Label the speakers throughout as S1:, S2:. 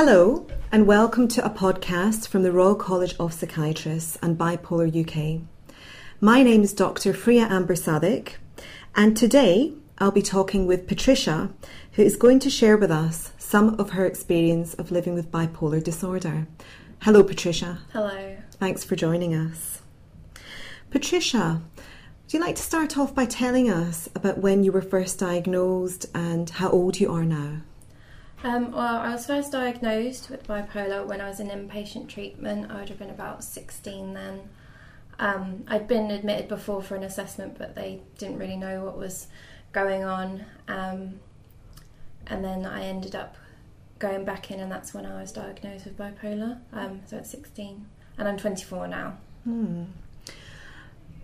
S1: Hello, and welcome to a podcast from the Royal College of Psychiatrists and Bipolar UK. My name is Dr. Fareeha Amber Sadiq, and today I'll be talking with Patricia, who is going to share with us some of her experience of living with bipolar disorder. Hello, Patricia.
S2: Hello.
S1: Thanks for joining us. Patricia, would you like to start off by telling us about when you were first diagnosed and how old you are now?
S2: Um, well, I was first diagnosed with bipolar when I was in inpatient treatment. I would have been about 16 then. Um, I'd been admitted before for an assessment, but they didn't really know what was going on. Um, and then I ended up going back in, and that's when I was diagnosed with bipolar. Um, so at 16, and I'm 24 now.
S1: Hmm.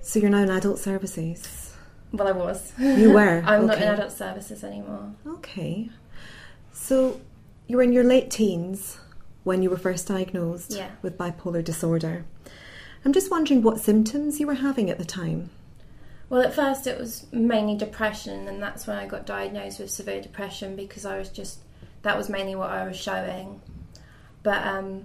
S1: So you're now in adult services?
S2: Well, I was.
S1: You were?
S2: I'm not in adult services anymore.
S1: Okay. So you were in your late teens when you were first diagnosed
S2: Yeah.
S1: with bipolar disorder. I'm just wondering what symptoms you were having at the time.
S2: Well, at first it was mainly depression, and that's when I got diagnosed with severe depression because I was just that was mainly what I was showing. But um,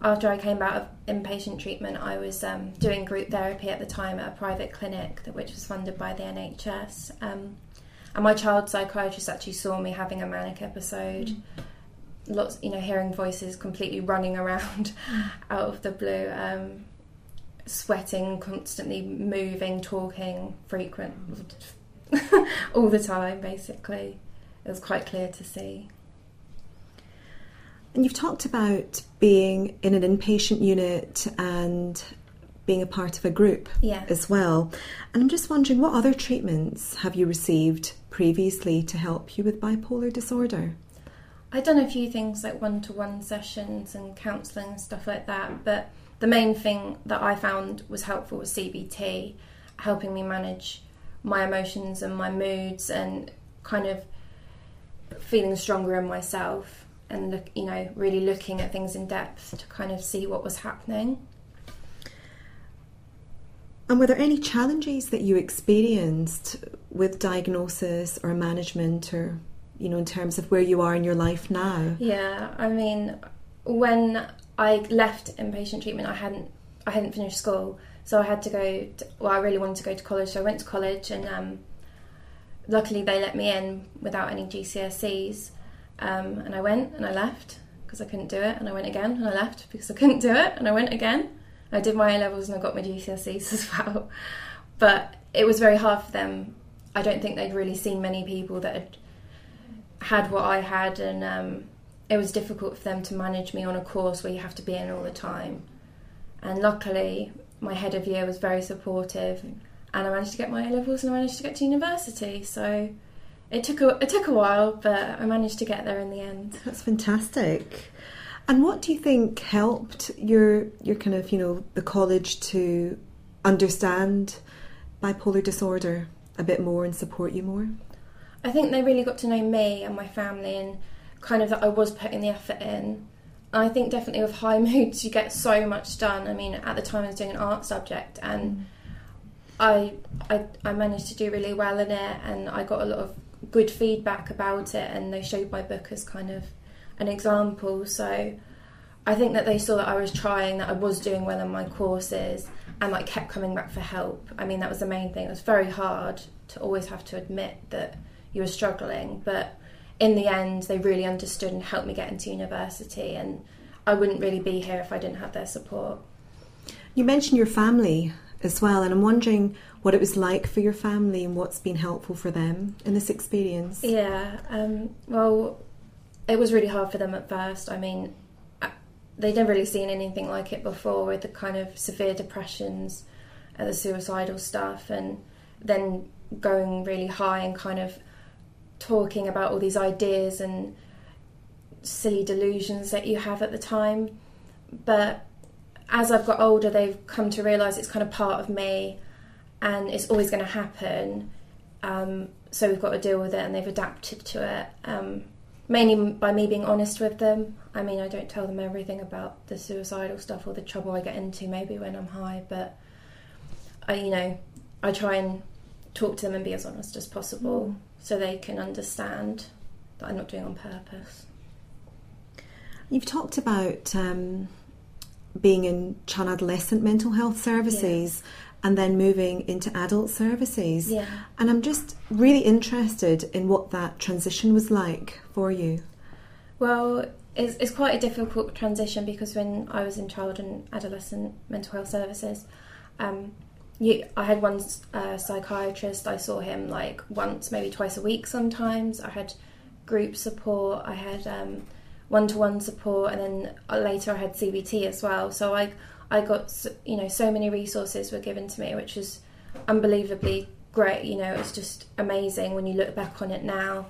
S2: after I came out of inpatient treatment, I was um, doing group therapy at the time at a private clinic that which was funded by the NHS. Um, and my child psychiatrist actually saw me having a manic episode. Lots, you know, hearing voices completely running around out of the blue. Um, sweating, constantly moving, talking, frequent, all the time, basically. It was quite clear to see.
S1: And you've talked about being in an inpatient unit and being a part of a group
S2: Yeah.
S1: as well. And I'm just wondering what other treatments have you received previously to help you with bipolar disorder?
S2: I'd done a few things like one to one sessions and counselling and stuff like that, but the main thing that I found was helpful was CBT, helping me manage my emotions and my moods and kind of feeling stronger in myself and look, you know, really looking at things in depth to kind of see what was happening.
S1: And were there any challenges that you experienced with diagnosis or management or, you know, in terms of where you are in your life now?
S2: Yeah, I mean, when I left inpatient treatment, I hadn't I hadn't finished school, so I had to go. To, well, I really wanted to go to college, so I went to college, and um, luckily they let me in without any GCSEs. Um, and I went and I left because I couldn't do it, and I went again and I left because I couldn't do it, and I went again. I did my A levels and I got my GCSEs as well, but it was very hard for them. I don't think they'd really seen many people that had had what I had, and um, it was difficult for them to manage me on a course where you have to be in all the time. And luckily, my head of year was very supportive, and I managed to get my A levels and I managed to get to university. So it took a it took a while, but I managed to get there in the end.
S1: That's fantastic. And what do you think helped your your kind of, you know, the college to understand bipolar disorder a bit more and support you more?
S2: I think they really got to know me and my family, and kind of that I was putting the effort in. I think definitely with high moods, you get so much done. I mean, at the time I was doing an art subject, and mm. I, I I managed to do really well in it, and I got a lot of good feedback about it, and they showed my book as kind of an example. So I think that they saw that I was trying, that I was doing well in my courses, and like kept coming back for help. I mean, that was the main thing. It was very hard to always have to admit that you were struggling, but in the end, they really understood and helped me get into university. And I wouldn't really be here if I didn't have their support.
S1: You mentioned your family as well, and I'm wondering what it was like for your family and what's been helpful for them in this experience.
S2: Yeah, um, well, it was really hard for them at first. I mean, they'd never really seen anything like it before with the kind of severe depressions and the suicidal stuff, and then going really high and kind of talking about all these ideas and silly delusions that you have at the time. But as I've got older, they've come to realise it's kind of part of me and it's always going to happen. Um, so we've got to deal with it, and they've adapted to it. Um, mainly by me being honest with them. I mean, I don't tell them everything about the suicidal stuff or the trouble I get into, maybe when I'm high, but I, you know, I try and talk to them and be as honest as possible so they can understand that I'm not doing it on purpose.
S1: You've talked about um, being in child adolescent mental health services and then moving into adult services.
S2: Yeah.
S1: And I'm just really interested in what that transition was like for you.
S2: Well, it's, it's quite a difficult transition because when I was in child and adolescent mental health services, um, you, I had one uh, psychiatrist. I saw him like once, maybe twice a week sometimes. I had group support. I had one to one support, and then uh, later I had CBT as well. So I I got you know so many resources were given to me, which was unbelievably great. You know, it's just amazing when you look back on it now.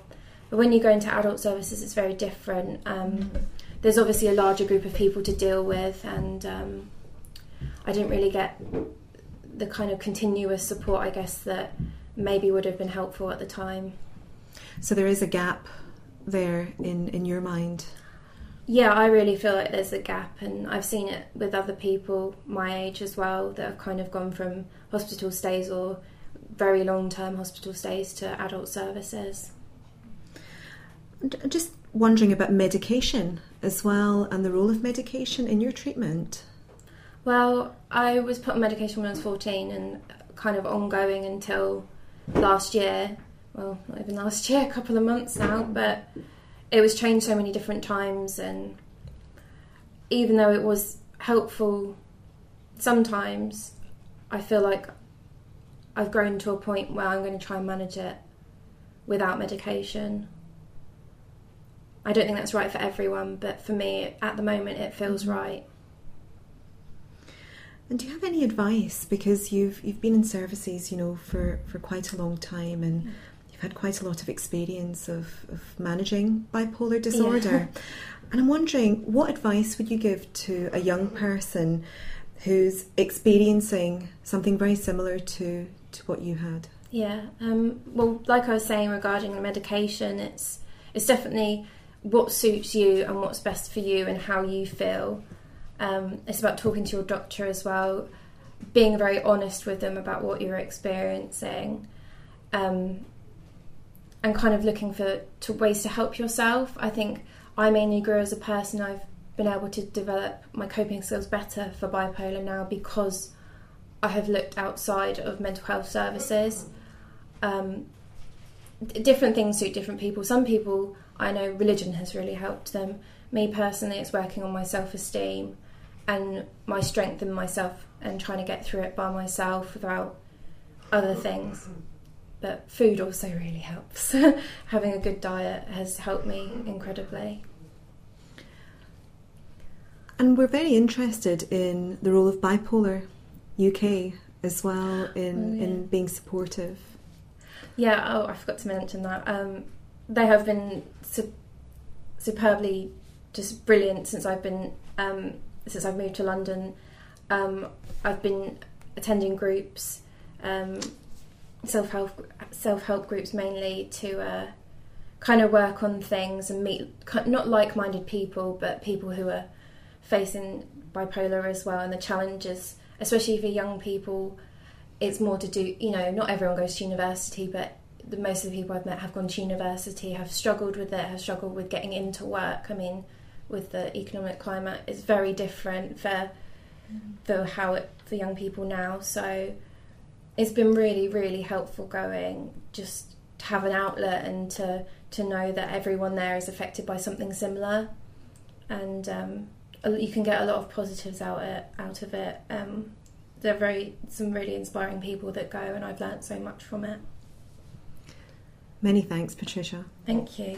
S2: But when you go into adult services, it's very different. Um, mm-hmm. There's obviously a larger group of people to deal with, and um, I didn't really get the kind of continuous support, I guess, that maybe would have been helpful at the time.
S1: So there is a gap there in, in your mind?
S2: Yeah, I really feel like there's a gap, and I've seen it with other people my age as well that have kind of gone from hospital stays or very long term hospital stays to adult services.
S1: Just wondering about medication as well and the role of medication in your treatment.
S2: Well, I was put on medication when I was 14 and kind of ongoing until last year. Well, not even last year, a couple of months now, but it was changed so many different times. And even though it was helpful sometimes, I feel like I've grown to a point where I'm going to try and manage it without medication. I don't think that's right for everyone, but for me, at the moment, it feels mm-hmm. right.
S1: And do you have any advice because you've you've been in services, you know, for, for quite a long time, and mm. You've had quite a lot of experience of, of managing bipolar disorder. Yeah. And I'm wondering, what advice would you give to a young person who's experiencing something very similar to to what you had?
S2: Yeah. Um, well, like I was saying regarding the medication, it's it's definitely what suits you and what's best for you and how you feel. Um, it's about talking to your doctor as well, being very honest with them about what you're experiencing, um, and kind of looking for to ways to help yourself. I think I mainly grew as a person. I've been able to develop my coping skills better for bipolar now because I have looked outside of mental health services. Um, different things suit different people. Some people I know religion has really helped them. Me personally, it's working on my self esteem and my strength in myself and trying to get through it by myself without other things. But food also really helps. Having a good diet has helped me incredibly.
S1: And we're very interested in the role of Bipolar UK as well in, oh, yeah. in being supportive.
S2: Yeah, oh, I forgot to mention that. Um, they have been su- superbly just brilliant since I've been um, since I've moved to London. Um, I've been attending groups, um, self help self help groups mainly to uh, kind of work on things and meet not like minded people, but people who are facing bipolar as well and the challenges, especially for young people. It's more to do, you know, not everyone goes to university, but the most of the people I've met have gone to university, have struggled with it, have struggled with getting into work. I mean, with the economic climate is very different for for how it for young people now. So it's been really really helpful going just to have an outlet and to to know that everyone there is affected by something similar, and um, you can get a lot of positives out it out of it. Um, they're very some really inspiring people that go, and I've learnt so much from it.
S1: Many thanks, Patricia.
S2: Thank you.